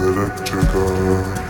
electrical